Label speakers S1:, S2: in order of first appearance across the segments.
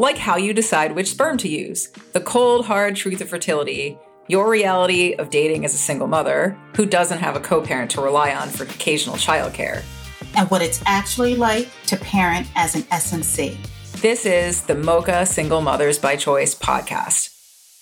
S1: Like how you decide which sperm to use, the cold, hard truth of fertility, your reality of dating as a single mother who doesn't have a co parent to rely on for occasional childcare,
S2: and what it's actually like to parent as an SMC.
S1: This is the Mocha Single Mothers by Choice podcast.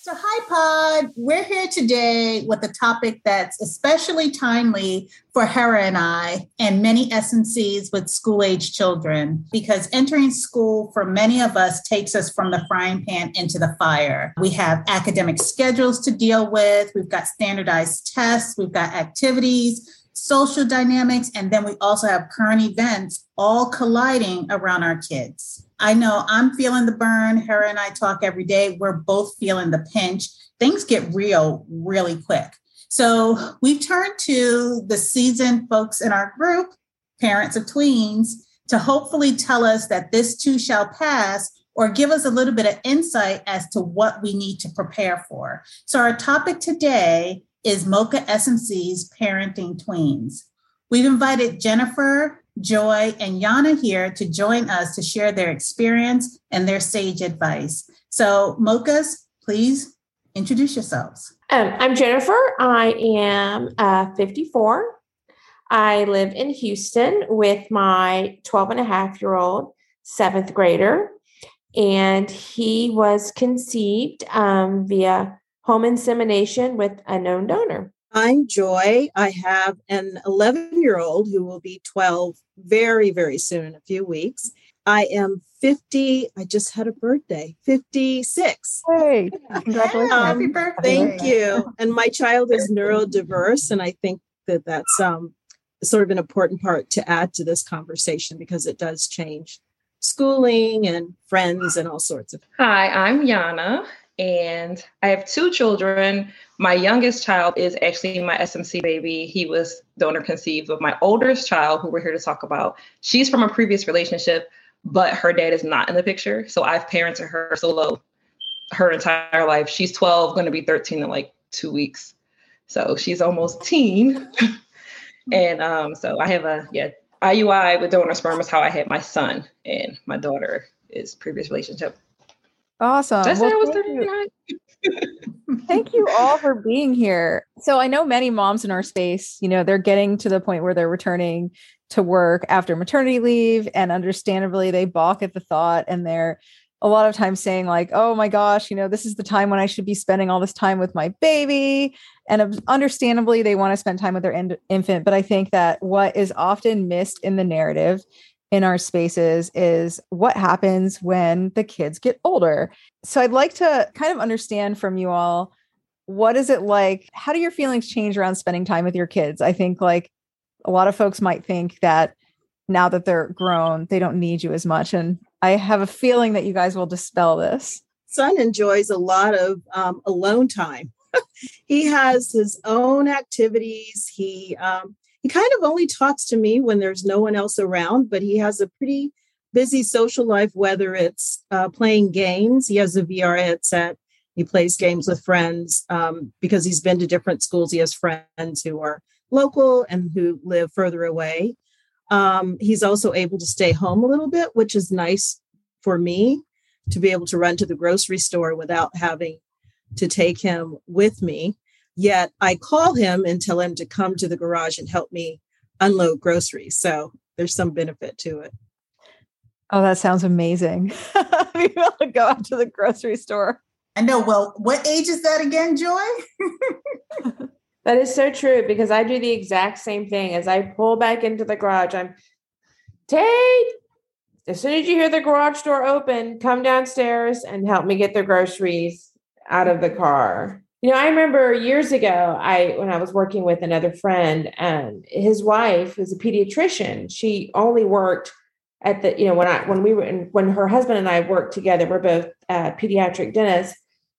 S2: So, hi, Pod. We're here today with a topic that's especially timely for Hera and I, and many SMCs with school age children, because entering school for many of us takes us from the frying pan into the fire. We have academic schedules to deal with, we've got standardized tests, we've got activities social dynamics, and then we also have current events all colliding around our kids. I know I'm feeling the burn. Hera and I talk every day. We're both feeling the pinch. Things get real really quick. So we've turned to the seasoned folks in our group, parents of tweens, to hopefully tell us that this too shall pass or give us a little bit of insight as to what we need to prepare for. So, our topic today is Mocha SMC's Parenting Tweens. We've invited Jennifer, Joy, and Yana here to join us to share their experience and their sage advice. So, Mochas, please introduce yourselves.
S3: Um, I'm Jennifer. I am uh, 54. I live in Houston with my 12 and a half year old seventh grader, and he was conceived um, via home insemination with a known donor.
S4: I'm Joy. I have an 11 year old who will be 12 very, very soon, in a few weeks. I am 50. I just had a birthday, 56.
S5: Hey, congratulations. Um,
S4: Happy birthday. Thank you. And my child is neurodiverse. And I think that that's um, sort of an important part to add to this conversation because it does change schooling and friends and all sorts of.
S6: Hi, I'm Yana and I have two children. My youngest child is actually my SMC baby. He was donor conceived, but my oldest child, who we're here to talk about, she's from a previous relationship, but her dad is not in the picture. So I've parented her solo her entire life. She's 12, going to be 13 in like two weeks. So she's almost teen. and um, so I have a yeah IUI with donor sperm is how I had my son, and my daughter is previous relationship.
S5: Awesome.
S6: Did I well, was 39?
S5: thank you all for being here. So I know many moms in our space, you know, they're getting to the point where they're returning to work after maternity leave and understandably they balk at the thought and they're a lot of times saying like, "Oh my gosh, you know, this is the time when I should be spending all this time with my baby." And understandably they want to spend time with their in- infant, but I think that what is often missed in the narrative in our spaces is what happens when the kids get older. So I'd like to kind of understand from you all what is it like? How do your feelings change around spending time with your kids? I think like a lot of folks might think that now that they're grown, they don't need you as much. And I have a feeling that you guys will dispel this.
S4: Son enjoys a lot of um, alone time. he has his own activities. He um, he kind of only talks to me when there's no one else around, but he has a pretty busy social life, whether it's uh, playing games. He has a VR headset. He plays games with friends um, because he's been to different schools. He has friends who are local and who live further away. Um, he's also able to stay home a little bit, which is nice for me to be able to run to the grocery store without having to take him with me. Yet I call him and tell him to come to the garage and help me unload groceries. So there's some benefit to it.
S5: Oh, that sounds amazing. Maybe I'll go out to the grocery store.
S2: I know. Well, what age is that again, Joy?
S3: that is so true because I do the exact same thing. As I pull back into the garage, I'm Tate. As soon as you hear the garage door open, come downstairs and help me get the groceries out of the car. You know, I remember years ago, I when I was working with another friend, and his wife was a pediatrician. She only worked at the, you know, when I when we were in, when her husband and I worked together, we're both uh, pediatric dentists.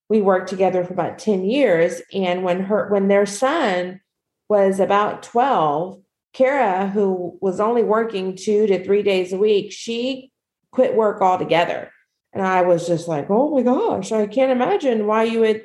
S3: we worked together for about 10 years. And when her when their son was about 12, Kara, who was only working two to three days a week, she quit work altogether. And I was just like, oh my gosh, I can't imagine why you would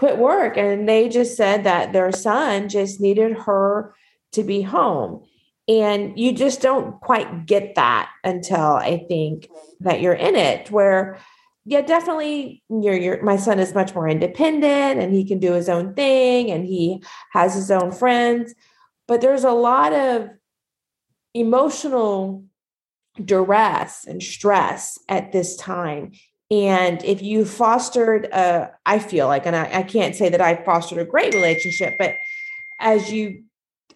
S3: quit work. And they just said that their son just needed her to be home. And you just don't quite get that until I think that you're in it, where yeah, definitely your your my son is much more independent and he can do his own thing and he has his own friends. But there's a lot of emotional duress and stress at this time. And if you fostered a, I feel like, and I, I can't say that I fostered a great relationship, but as you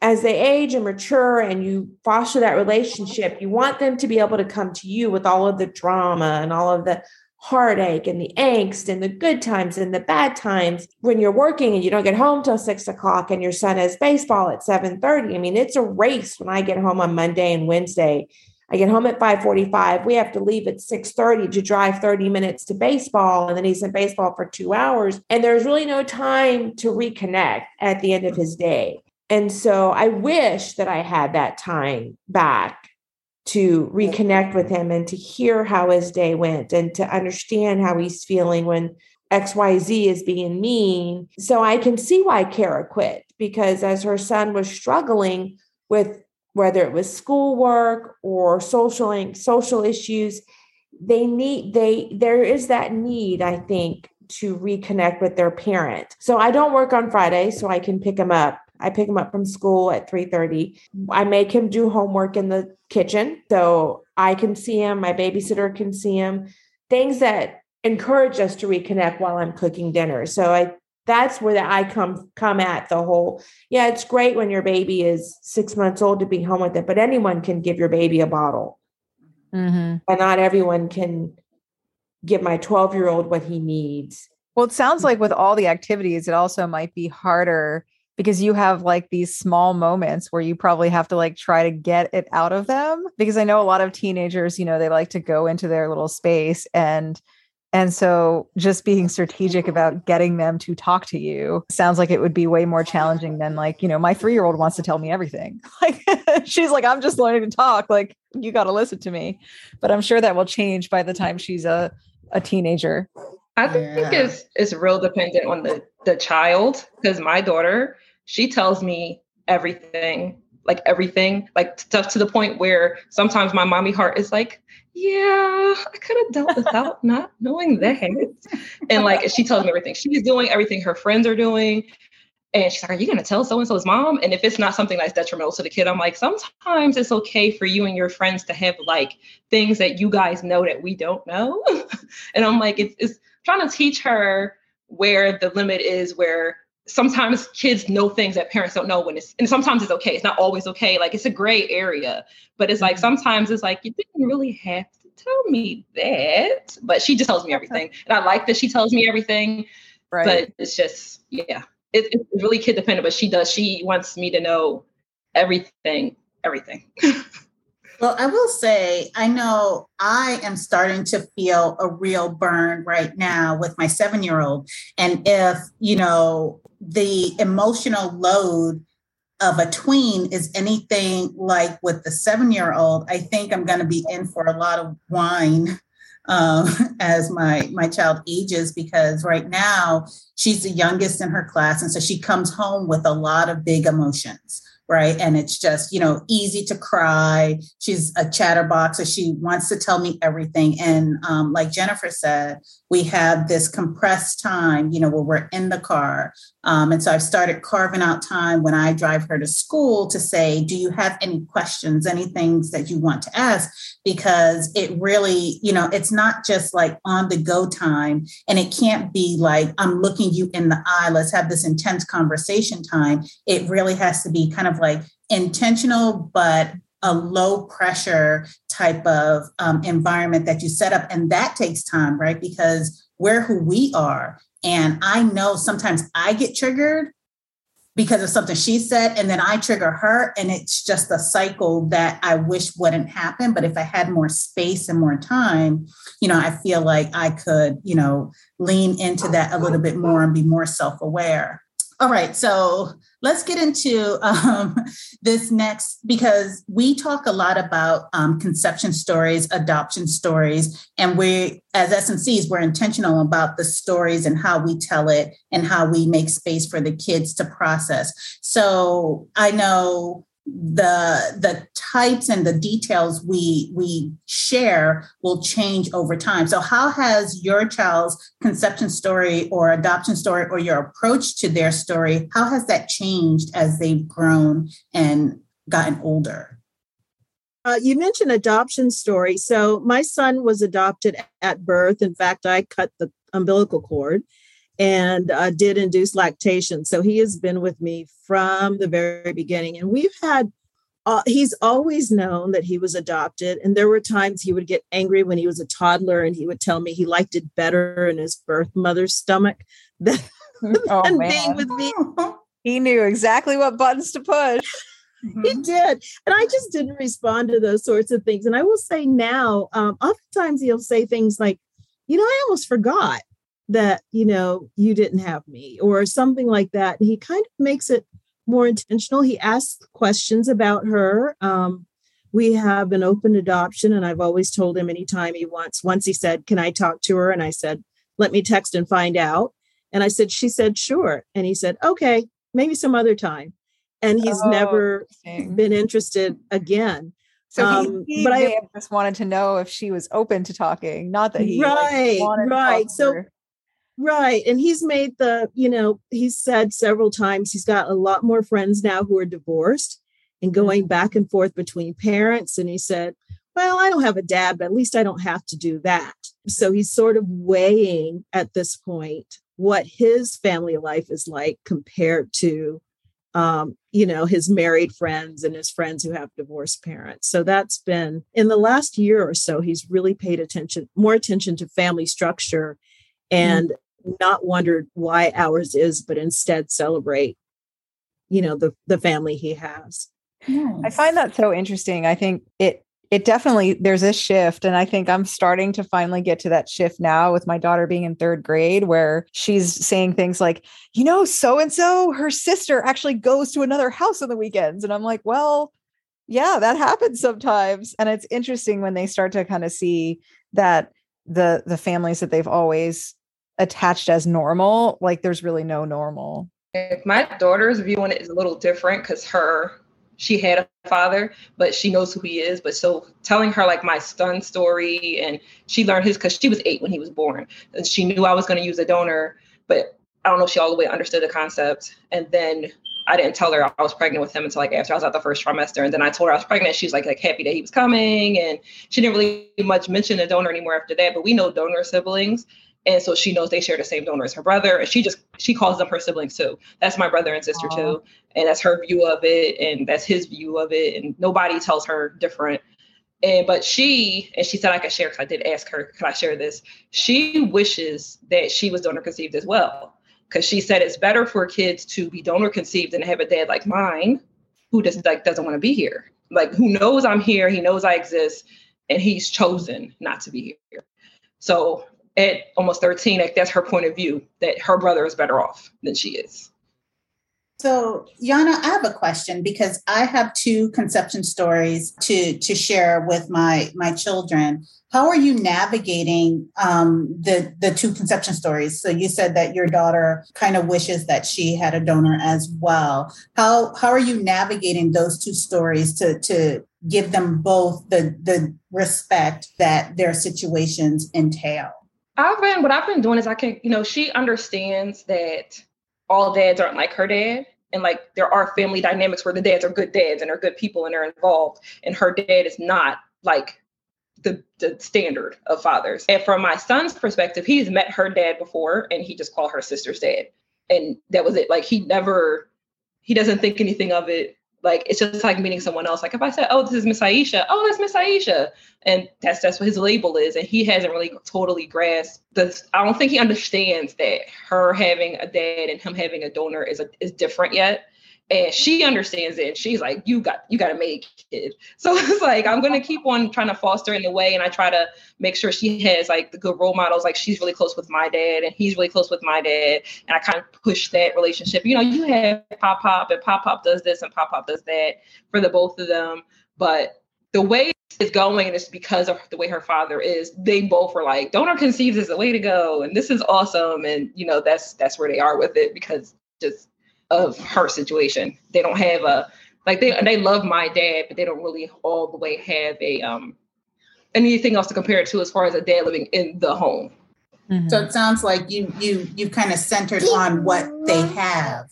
S3: as they age and mature and you foster that relationship, you want them to be able to come to you with all of the drama and all of the heartache and the angst and the good times and the bad times. When you're working and you don't get home till six o'clock and your son has baseball at 7.30 i mean it's a race when i get home on monday and wednesday i get home at 5.45 we have to leave at 6.30 to drive 30 minutes to baseball and then he's in baseball for two hours and there's really no time to reconnect at the end of his day and so I wish that I had that time back to reconnect with him and to hear how his day went and to understand how he's feeling when XYZ is being mean. So I can see why Kara quit because as her son was struggling with whether it was schoolwork or social social issues, they need they there is that need, I think, to reconnect with their parent. So I don't work on Friday, so I can pick him up I pick him up from school at 3:30. I make him do homework in the kitchen so I can see him, my babysitter can see him. Things that encourage us to reconnect while I'm cooking dinner. So I that's where the, I come come at the whole. Yeah, it's great when your baby is six months old to be home with it, but anyone can give your baby a bottle, mm-hmm. and not everyone can give my 12 year old what he needs.
S5: Well, it sounds like with all the activities, it also might be harder because you have like these small moments where you probably have to like try to get it out of them because i know a lot of teenagers you know they like to go into their little space and and so just being strategic about getting them to talk to you sounds like it would be way more challenging than like you know my 3 year old wants to tell me everything. Like she's like i'm just learning to talk. Like you got to listen to me. But i'm sure that will change by the time she's a a teenager.
S6: I think yeah. it's it's real dependent on the the child because my daughter she tells me everything, like everything, like stuff to the point where sometimes my mommy heart is like, yeah, I could have dealt without not knowing that. And like she tells me everything. She's doing everything her friends are doing. And she's like, Are you gonna tell so and so's mom? And if it's not something that's detrimental to the kid, I'm like, sometimes it's okay for you and your friends to have like things that you guys know that we don't know. and I'm like, it's, it's trying to teach her where the limit is where sometimes kids know things that parents don't know when it's and sometimes it's okay. It's not always okay. Like it's a gray area. But it's like mm-hmm. sometimes it's like you didn't really have to tell me that. But she just tells me everything. And i like that she tells me everything. Right. but it's just yeah. It, it's really kid dependent but she does she wants me to know everything everything.
S2: Well, I will say, I know I am starting to feel a real burn right now with my seven year old. And if, you know, the emotional load of a tween is anything like with the seven year old, I think I'm going to be in for a lot of wine um, as my my child ages because right now she's the youngest in her class, and so she comes home with a lot of big emotions right? And it's just, you know, easy to cry. She's a chatterbox, so she wants to tell me everything. And um, like Jennifer said, we have this compressed time, you know, where we're in the car. Um, and so I've started carving out time when I drive her to school to say, do you have any questions, any things that you want to ask? Because it really, you know, it's not just like on the go time. And it can't be like, I'm looking you in the eye, let's have this intense conversation time. It really has to be kind of like intentional, but a low pressure type of um, environment that you set up. And that takes time, right? Because we're who we are. And I know sometimes I get triggered because of something she said and then i trigger her and it's just a cycle that i wish wouldn't happen. But if i had more space and more time you know i feel like i could you know lean into that a little bit more and be more self-aware. All right, so let's get into um, this next because we talk a lot about um, conception stories, adoption stories, and we, as SMCs, we're intentional about the stories and how we tell it and how we make space for the kids to process. So I know the the types and the details we we share will change over time. So how has your child's conception story or adoption story or your approach to their story how has that changed as they've grown and gotten older?
S4: Uh, you mentioned adoption story. So my son was adopted at birth. In fact i cut the umbilical cord and uh, did induce lactation. So he has been with me from the very beginning. And we've had, uh, he's always known that he was adopted. And there were times he would get angry when he was a toddler and he would tell me he liked it better in his birth mother's stomach than, oh, than being with me.
S5: He knew exactly what buttons to push.
S4: He did. And I just didn't respond to those sorts of things. And I will say now, um, oftentimes he'll say things like, you know, I almost forgot that you know you didn't have me or something like that and he kind of makes it more intentional. He asks questions about her um, we have an open adoption and i've always told him anytime he wants. Once he said can i talk to her? and i said let me text and find out and i said she said sure and he said okay maybe some other time and he's oh, never been interested again
S5: so um, he, he but I just wanted to know if she was open to talking, not that he
S4: right, like, right. So Right. And he's made the, you know, he's said several times he's got a lot more friends now who are divorced and going mm-hmm. back and forth between parents. And he said, well, I don't have a dad, but at least I don't have to do that. So he's sort of weighing at this point what his family life is like compared to, um, you know, his married friends and his friends who have divorced parents. So that's been in the last year or so, he's really paid attention, more attention to family structure mm-hmm. and not wondered why ours is, but instead celebrate, you know, the the family he has.
S5: Yes. I find that so interesting. I think it it definitely there's a shift and i think i'm starting to finally get to that shift now with my daughter being in third grade where she's saying things like you know so and so her sister actually goes to another house on the weekends and i'm like well yeah that happens sometimes and it's interesting when they start to kind of see that the the families that they've always attached as normal like there's really no normal If
S6: my daughter's view on it is a little different because her she had a father but she knows who he is but so telling her like my son story and she learned his because she was eight when he was born and she knew i was going to use a donor but i don't know if she all the way understood the concept and then I didn't tell her I was pregnant with him until like after I was out the first trimester. And then I told her I was pregnant. She was like, like happy that he was coming. And she didn't really much mention the donor anymore after that. But we know donor siblings and so she knows they share the same donor as her brother and she just she calls them her siblings too. That's my brother and sister Aww. too and that's her view of it and that's his view of it and nobody tells her different. And but she and she said i could share because i did ask her could i share this she wishes that she was donor conceived as well because she said it's better for kids to be donor conceived than to have a dad like mine who just like doesn't want to be here. Like who knows i'm here he knows i exist and he's chosen not to be here. So at almost 13, like that's her point of view that her brother is better off than she is.
S2: So, Yana, I have a question because I have two conception stories to to share with my my children. How are you navigating um, the the two conception stories? So, you said that your daughter kind of wishes that she had a donor as well. How how are you navigating those two stories to to give them both the the respect that their situations entail?
S6: I've been what I've been doing is I can, you know, she understands that all dads aren't like her dad. And like there are family dynamics where the dads are good dads and are good people and are involved. And her dad is not like the, the standard of fathers. And from my son's perspective, he's met her dad before and he just called her sister's dad. And that was it. Like he never, he doesn't think anything of it like it's just like meeting someone else. Like if I said, "Oh, this is Miss Aisha," oh, that's Miss Aisha, and that's that's what his label is, and he hasn't really totally grasped this. I don't think he understands that her having a dad and him having a donor is a, is different yet and she understands it. She's like you got you got to make it. So it's like i'm to keep on trying to foster in the way and i try to make sure she has like the good role models. Like she's really close with my dad and he's really close with my dad and i kind of push that relationship. You know you have pop pop and pop pop does this and pop pop does that for the both of them. But the way it's going it's because of the way her father is. They both were like donor conceived is the way to go and this is awesome and you know that's that's where they are with it because just of her situation. They don't have a like they they love my dad, but they don't really all the way have a um anything else to compare it to as far as a dad living in the home.
S2: Mm-hmm. So it sounds like you you you kind of centered on what they have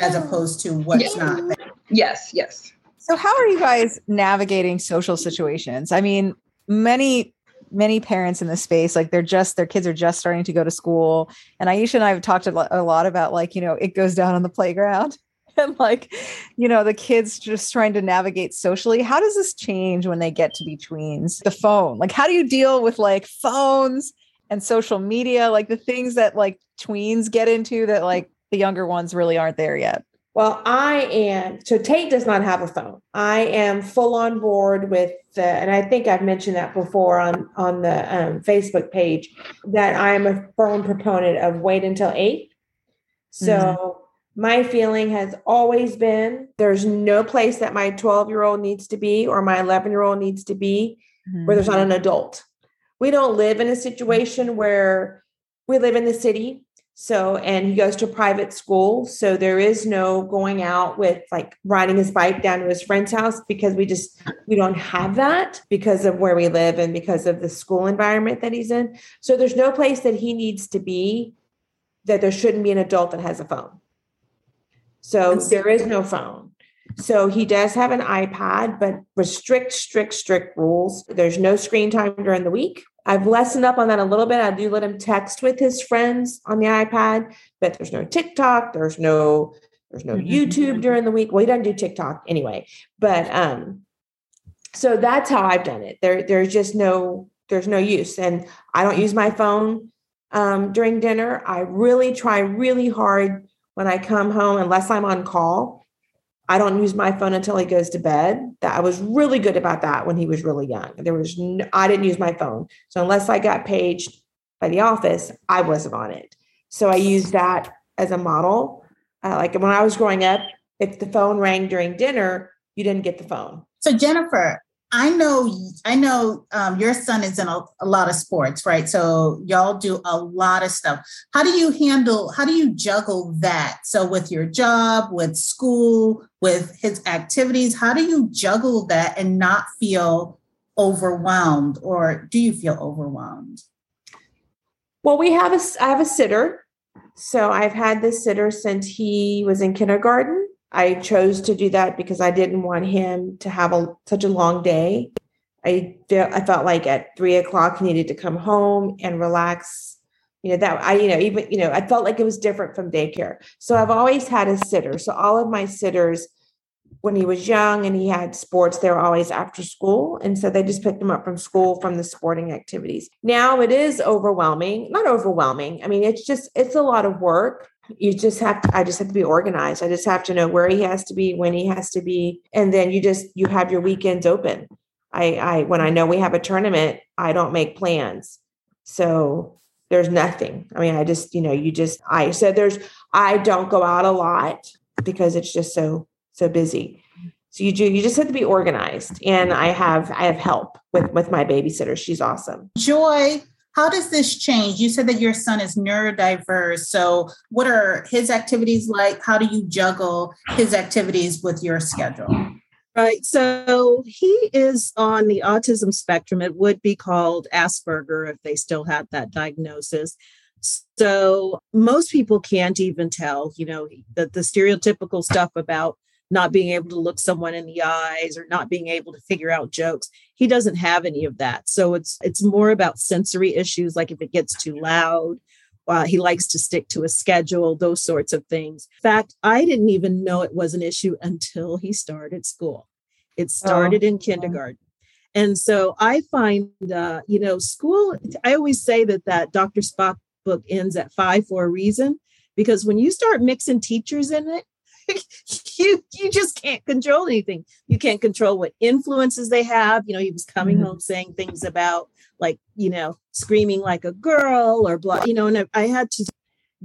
S2: as opposed to what's
S6: yes.
S2: not there.
S6: Yes, yes.
S5: So how are you guys navigating social situations? I mean, many many parents in this space like they're just their kids are just starting to go to school. And aisha and i have talked a lot about like you know it goes down on the playground. And like you know the kids just trying to navigate socially. How does this change when they get to be tweens? The phone. Like how do you deal with like phones and social media? Like the things that like tweens get into that like the younger ones really aren't there yet
S3: well, I am. So Tate does not have a phone. I am full on board with the, and I think I've mentioned that before on on the um, Facebook page that I am a firm proponent of wait until eight. So mm-hmm. my feeling has always been there's no place that my 12 year old needs to be or my 11 year old needs to be mm-hmm. where there's not an adult. We don't live in a situation where we live in the city so, and he goes to private school. So there is no going out with like riding his bike down to his friend's house because we just, we don't have that because of where we live and because of the school environment that he's in. So there's no place that he needs to be that there shouldn't be an adult that has a phone. So there is no phone. So he does have an iPad, but restrict, strict, strict rules. There's no screen time during the week. I've lessened up on that a little bit. I do let him text with his friends on the iPad, but there's no TikTok, there's no there's no mm-hmm. YouTube during the week. Well, he doesn't do TikTok anyway. But um so that's how I've done it. There there's just no there's no use and I don't use my phone um during dinner. I really try really hard when I come home unless I'm on call I don't use my phone until he goes to bed. That I was really good about that when he was really young. There was no, I didn't use my phone. So unless I got paged by the office, I wasn't on it. So I used that as a model. Uh, like when I was growing up, if the phone rang during dinner, you didn't get the phone.
S2: So Jennifer, I know, I know um, your son is in a, a, lot of sports, right? So y'all do a lot of stuff. How do you handle? How do you juggle that? So with your job, with school, with his activities, how do you juggle that and not feel overwhelmed, or do you feel overwhelmed?
S3: Well, we have a I have a sitter, so I've had this sitter since he was in kindergarten I chose to do that because I didn't want him to have a, such a long day. I felt I felt like at three o'clock he needed to come home and relax. You know that I you know even you know I felt like it was different from daycare. So I've always had a sitter. So all of my sitters, when he was young and he had sports, they were always after school, and so they just picked him up from school from the sporting activities. Now it is overwhelming, not overwhelming. I mean it's just it's a lot of work you just have to i just have to be organized. I just have to know where he has to be when he has to be and then you just you have your weekends open. I i when i know we have a tournament i don't make plans. So there's nothing. I mean i just you know you just i said there's i don't go out a lot because it's just so so busy. So you do you just have to be organized and i have i have help with with my babysitter. She's awesome.
S2: Joy how does this change? You said that your son is neurodiverse. So, what are his activities like? How do you juggle his activities with your schedule?
S4: Right. So he is on the autism spectrum. It would be called Asperger if they still had that diagnosis. So most people can't even tell, you know, the, the stereotypical stuff about not being able to look someone in the eyes or not being able to figure out jokes he doesn't have any of that so it's it's more about sensory issues like if it gets too loud Uh, he likes to stick to a schedule, those sorts of things. In fact, I didn't even know it was an issue until he started school. It started oh, in kindergarten. And so I find, uh, you know, school, I always say that that Dr. Spock book ends at five for a reason, because when you start mixing teachers in it, you you just can't control anything. You can't control what influences they have. You know, he was coming mm-hmm. home saying things about like, you know, screaming like a girl or blah, you know, and I, I had to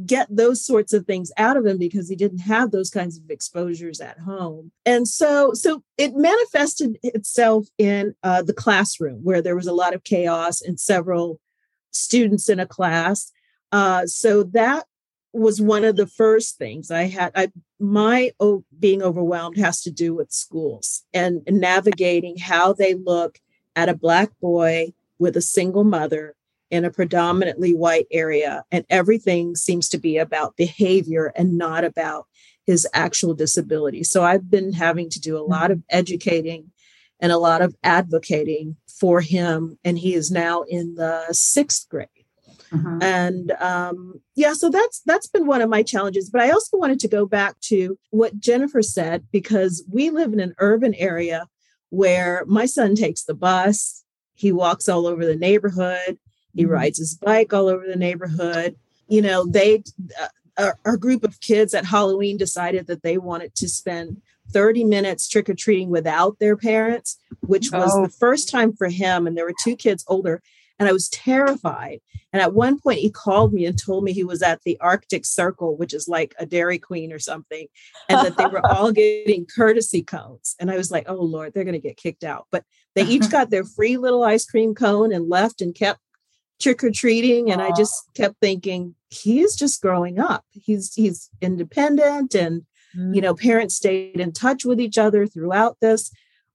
S4: get those sorts of things out of him because he didn't have those kinds of exposures at home and so so it manifested itself in uh, the classroom where there was a lot of chaos and several students in a class uh, so that was one of the first things I had. I, my oh, being overwhelmed has to do with schools and navigating how they look at a Black boy with a single mother in a predominantly white area. And everything seems to be about behavior and not about his actual disability. So I've been having to do a lot of mm-hmm. educating and a lot of advocating for him. And he is now in the sixth grade. Uh-huh. And um, yeah, so that's that's been one of my challenges. But I also wanted to go back to what Jennifer said because we live in an urban area where my son takes the bus, he walks all over the neighborhood, he mm-hmm. rides his bike all over the neighborhood. You know, they uh, our, our group of kids at Halloween decided that they wanted to spend 30 minutes trick or treating without their parents, which was oh. the first time for him. And there were two kids older and I was terrified. And at one point, he called me and told me he was at the Arctic Circle, which is like a Dairy Queen or something, and that they were all getting courtesy cones. And I was like, oh Lord, they're going to get kicked out. But they each got their free little ice cream cone and left and kept trick or treating. And I just kept thinking, he is just growing up. He's he's independent, and you mm. know, parents stayed in touch with each other throughout this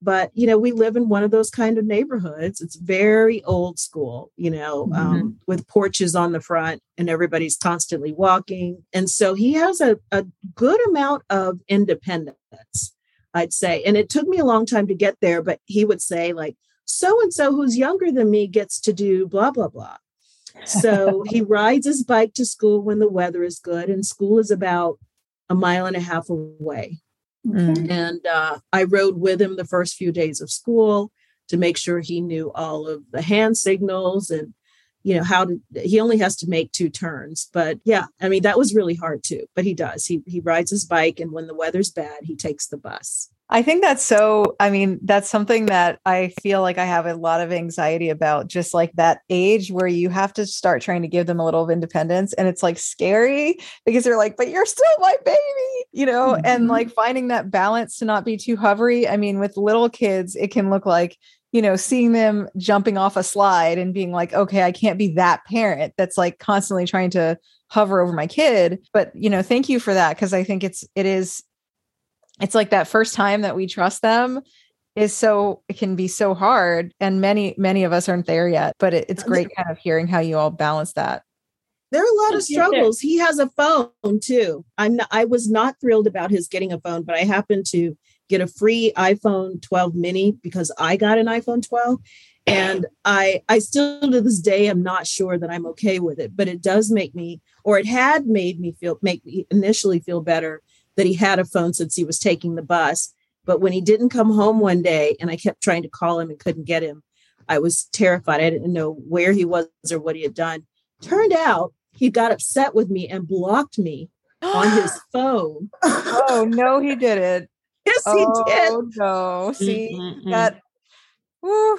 S4: but you know we live in one of those kind of neighborhoods. It's very old school you know mm-hmm. um, with porches on the front and everybody's constantly walking. And so he has a, a good amount of independence i'd say. And it took me a long time to get there but he would say like so and so who's younger than me gets to do blah blah blah. So he rides his bike to school when the weather is good and school is about a mile and a half away Mm. And uh, I rode with him the first few days of school to make sure he knew all of the hand signals and you know how to he only has to make two turns but yeah i mean that was really hard too but he does he he rides his bike and when the weather's bad he takes the bus
S5: I think that's so. I mean, that's something that I feel like I have a lot of anxiety about, just like that age where you have to start trying to give them a little of independence. And it's like scary because they're like, but you're still my baby, you know, mm-hmm. and like finding that balance to not be too hovery. I mean, with little kids, it can look like, you know, seeing them jumping off a slide and being like, okay, I can't be that parent that's like constantly trying to hover over my kid. But, you know, thank you for that because I think it's, it is it's like that first time that we trust them is so it can be so hard and many many of us aren't there yet but it, it's great kind of hearing how you all balance that.
S4: There are a lot of struggles. He has a phone too. I'm not, i was not thrilled about his getting a phone but i happened to get a free iphone 12 mini because i got an iphone 12 and i i still to this day am not sure that i'm okay with it but it does make me or it had made me feel make me initially feel better that he had a phone since he was taking the bus. But when he didn't come home one day and I kept trying to call him and couldn't get him, I was terrified. I didn't know where he was or what he had done. Turned out he got upset with me and blocked me on his phone.
S5: oh, no, he didn't.
S4: Yes, he
S5: oh,
S4: did.
S5: No, see mm-hmm. that. Whew,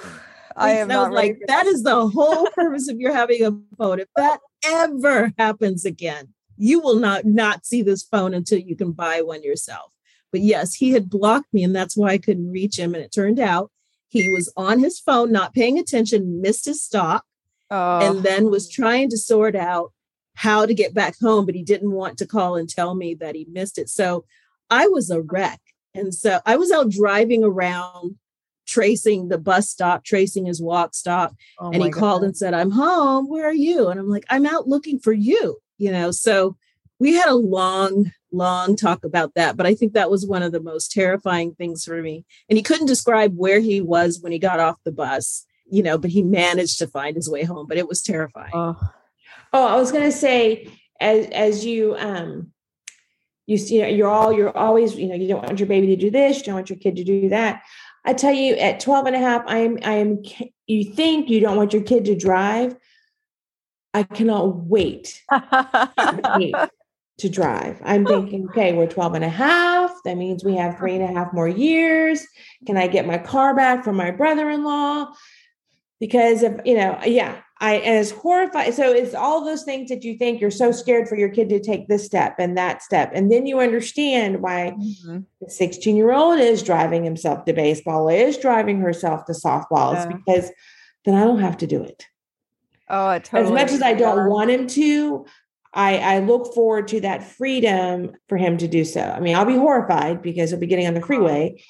S5: I am not
S4: like that is the whole purpose of your having a phone. If that ever happens again, you will not not see this phone until you can buy one yourself. But yes, he had blocked me, and that's why I couldn't reach him. And it turned out he was on his phone, not paying attention, missed his stop, oh. and then was trying to sort out how to get back home, but he didn't want to call and tell me that he missed it. So I was a wreck. And so I was out driving around tracing the bus stop, tracing his walk stop. Oh and he God. called and said, I'm home. Where are you? And I'm like, I'm out looking for you you know so we had a long long talk about that but i think that was one of the most terrifying things for me. And he couldn't describe where he was when he got off the bus you know but he managed to find his way home but it was terrifying.
S3: Oh, Oh, I was gonna say, as as you um you you know you're all you're always you know you don't want your baby to do this you don't want your kid to do that. I tell you at 12 and a half i am i am you think you don't want your kid to drive i cannot wait, wait to drive i'm thinking okay we're 12 and a half that means we have three and a half more years can i get my car back from my brother-in-law because of you know yeah I it's horrified. So it's all those things that you think you're so scared for your kid to take this step and that step. And then you understand why mm-hmm. the 16 year old is driving himself to baseball, is driving herself to softball. Yeah. because then I don't have to do it.
S5: Oh, totally
S3: as much as I don't want him to, I, I look forward to that freedom for him to do so. I mean, I'll be horrified because he'll be getting on the freeway.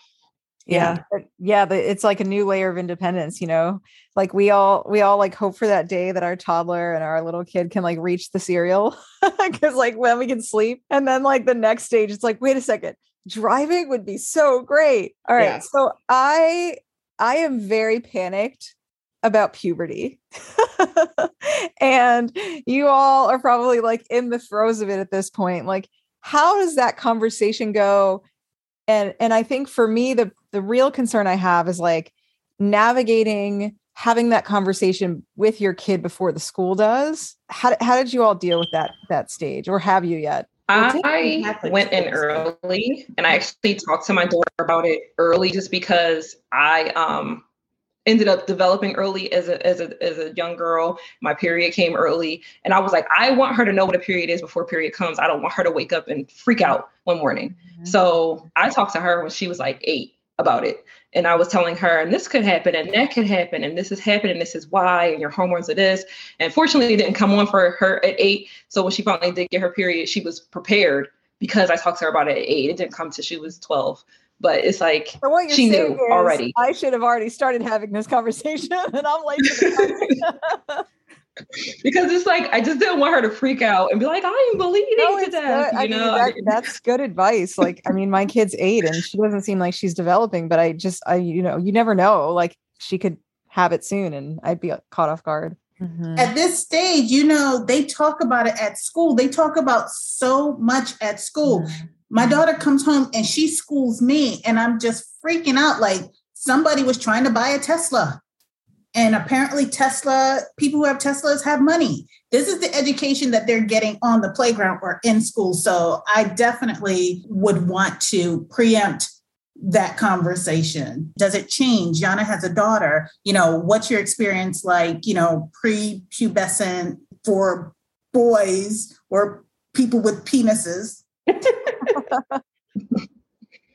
S5: Yeah. Yeah the, it's like a new layer of independence you know? Like we all we all like hope for that day that our toddler and our little kid can like reach the cereal because like when we can sleep. And then like the next stage it's like wait a second driving would be so great. All right yeah. so i i am very panicked about puberty. And you all are probably like in the throes of it at this point like how does that conversation go? And and i think for me the the real concern i have is like navigating having that conversation with your kid before the school does. How, how did you all deal with that that stage or have you yet?
S6: I went in early and I actually talked to my daughter about it early just because I um ended up developing early as a, as a as a young girl. My period came early, and I was like, I want her to know what a period is before period comes. I don't want her to wake up and freak out one morning. Mm-hmm. So I talked to her when she was like eight about it. And I was telling her, and this could happen, and that could happen, and this is happening, and this is why, and your hormones are this. And fortunately, it didn't come on for her at eight. So when she finally did get her period, she was prepared because I talked to her about it at eight. It didn't come till she was 12 but it's like so she knew already.
S5: I should have already started having this conversation, and I'm late.
S6: because it's like I just didn't want her to freak out and be like, "I am bleeding no, to death."
S5: You I know, mean, that, that's good advice. Like, I mean, my kid's eight, and she doesn't seem like she's developing, but I just, I, you know, you never know. Like, she could have it soon, and I'd be caught off guard.
S2: Mm-hmm. At this stage, you know, they talk about it at school. They talk about so much at school. Mm-hmm. My daughter comes home and she schools me, and I'm just freaking out like somebody was trying to buy a Tesla. And apparently, Tesla, people who have Teslas have money. This is the education that they're getting on the playground or in school. So I definitely would want to preempt that conversation? Does it change? Yana has a daughter. You know, what's your experience like, you know, pre-pubescent for boys or people with penises?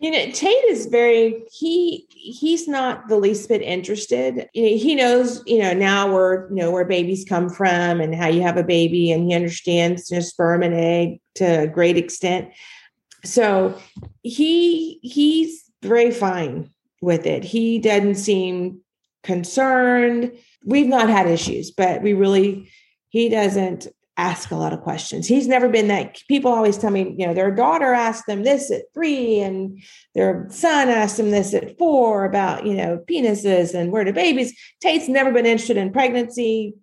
S3: you know tate is very he he's not the least bit interested. You know, he knows you know now where you know where babies come from and how you have a baby and he understands you know, sperm and egg to a great extent. So he he's very fine with it. He doesn't seem concerned. We've not had issues but we really he doesn't ask a lot of questions. He's never been that. People always tell me, you know, their daughter asked them this at three, and their son asked them this at four about, you know, penises and where the babies. Tate's never been interested in pregnancy,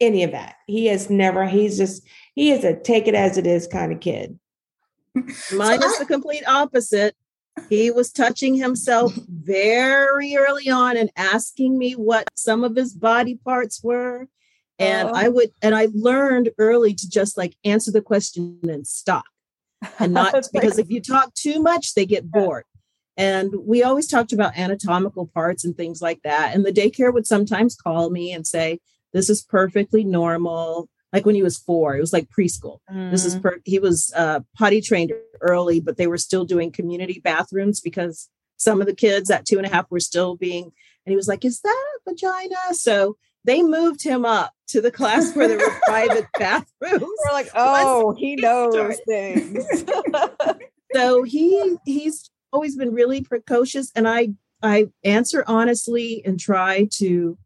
S3: any of that. He has never, he's just, he is a take it as it is kind of kid.
S4: Mine is the complete opposite. He was touching himself very early on and asking me what some of his body parts were and oh. I would, and I learned early to just like answer the question and stop. And not because if you talk too much, they get bored. And we always talked about anatomical parts and things like that. And the daycare would sometimes call me and say, This is perfectly normal. Like when he was four, it was like preschool. Mm. This is mm. per- he was uh, potty trained early, but they were still doing community bathrooms because some of the kids at two and a half were still being. And he was like, Is that a vagina? So they moved him up to the class where there were private bathrooms.
S5: We're like, oh, he knows things.
S4: so he he's always been really precocious, and I I answer honestly and try to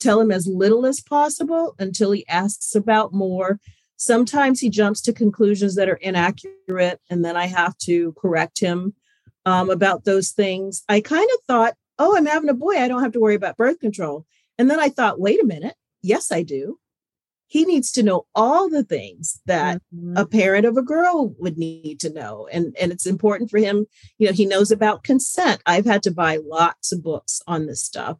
S4: tell him as little as possible until he asks about more. Sometimes he jumps to conclusions that are inaccurate, and then I have to correct him um, about those things. I kind of thought, oh, I'm having a boy. I don't have to worry about birth control. And then I thought, wait a minute. Yes, I do. he needs to know all the things that
S5: Mhm.
S4: a parent of a girl would need to know and and it's important for him you know he knows about consent i've had to buy lots of books on this stuff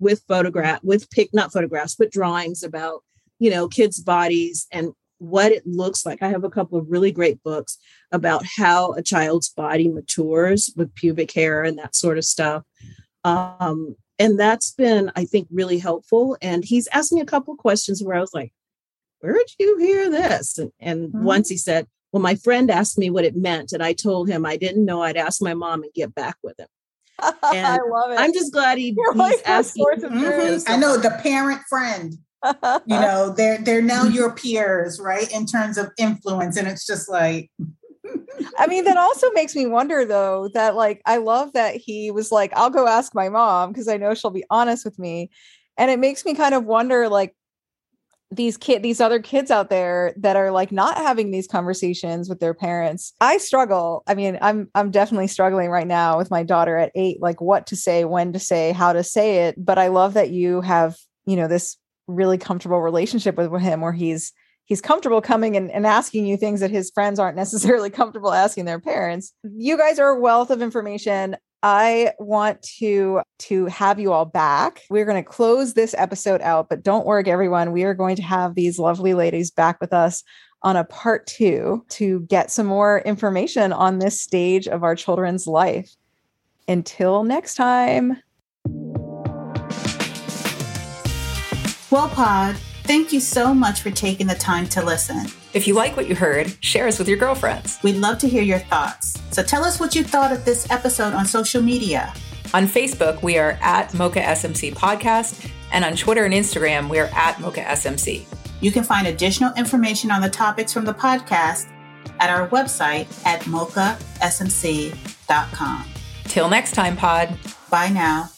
S4: with photograph with pick, not photographs but drawings about you know kids bodies and what it looks like i have a couple of really great books about how a child's body matures with pubic hair and that sort of stuff um and that's been i think really helpful and he's asked me a couple of questions where i was like where'd you hear this and, and
S2: Mhm.
S4: once he said well my friend asked me what it meant and i told him i didn't know i'd ask my mom and get back with him
S5: I love it.
S4: i'm just glad he,
S5: You're
S4: he's
S5: like
S4: asking
S5: source of
S2: Mhm. I know the parent friend. You know, they're they're now your peers, right? In terms of influence, and it's just like,
S5: I mean, that also makes me wonder though that like I love that he was like, I'll go ask my mom because I know she'll be honest with me. And it makes me kind of wonder like these kid these other kids out there that are like not having these conversations with their parents. I struggle. I mean, I'm I'm definitely struggling right now with my daughter at 8 like what to say, when to say, how to say it, but I love that you have, you know, this really comfortable relationship with him where he's he's comfortable coming and, and asking you things that his friends aren't necessarily comfortable asking their parents. You guys are a wealth of information. I want to to have you all back. We're going to close this episode out but don't worry everyone. We are going to have these lovely ladies back with us on a part two to get some more information on this stage of our children's life. Until next time.
S2: Well, Pod, thank you so much for taking the time to listen.
S1: If you like what you heard, share us with your girlfriends.
S2: We'd love to hear your thoughts. So tell us what you thought of this episode on social media.
S1: On Facebook, we are at Mocha SMC Podcast, and on Twitter and Instagram, we are at Mocha SMC.
S2: You can find additional information on the topics from the podcast at our website at mochasmc.com.
S1: Till next time, Pod.
S2: Bye now.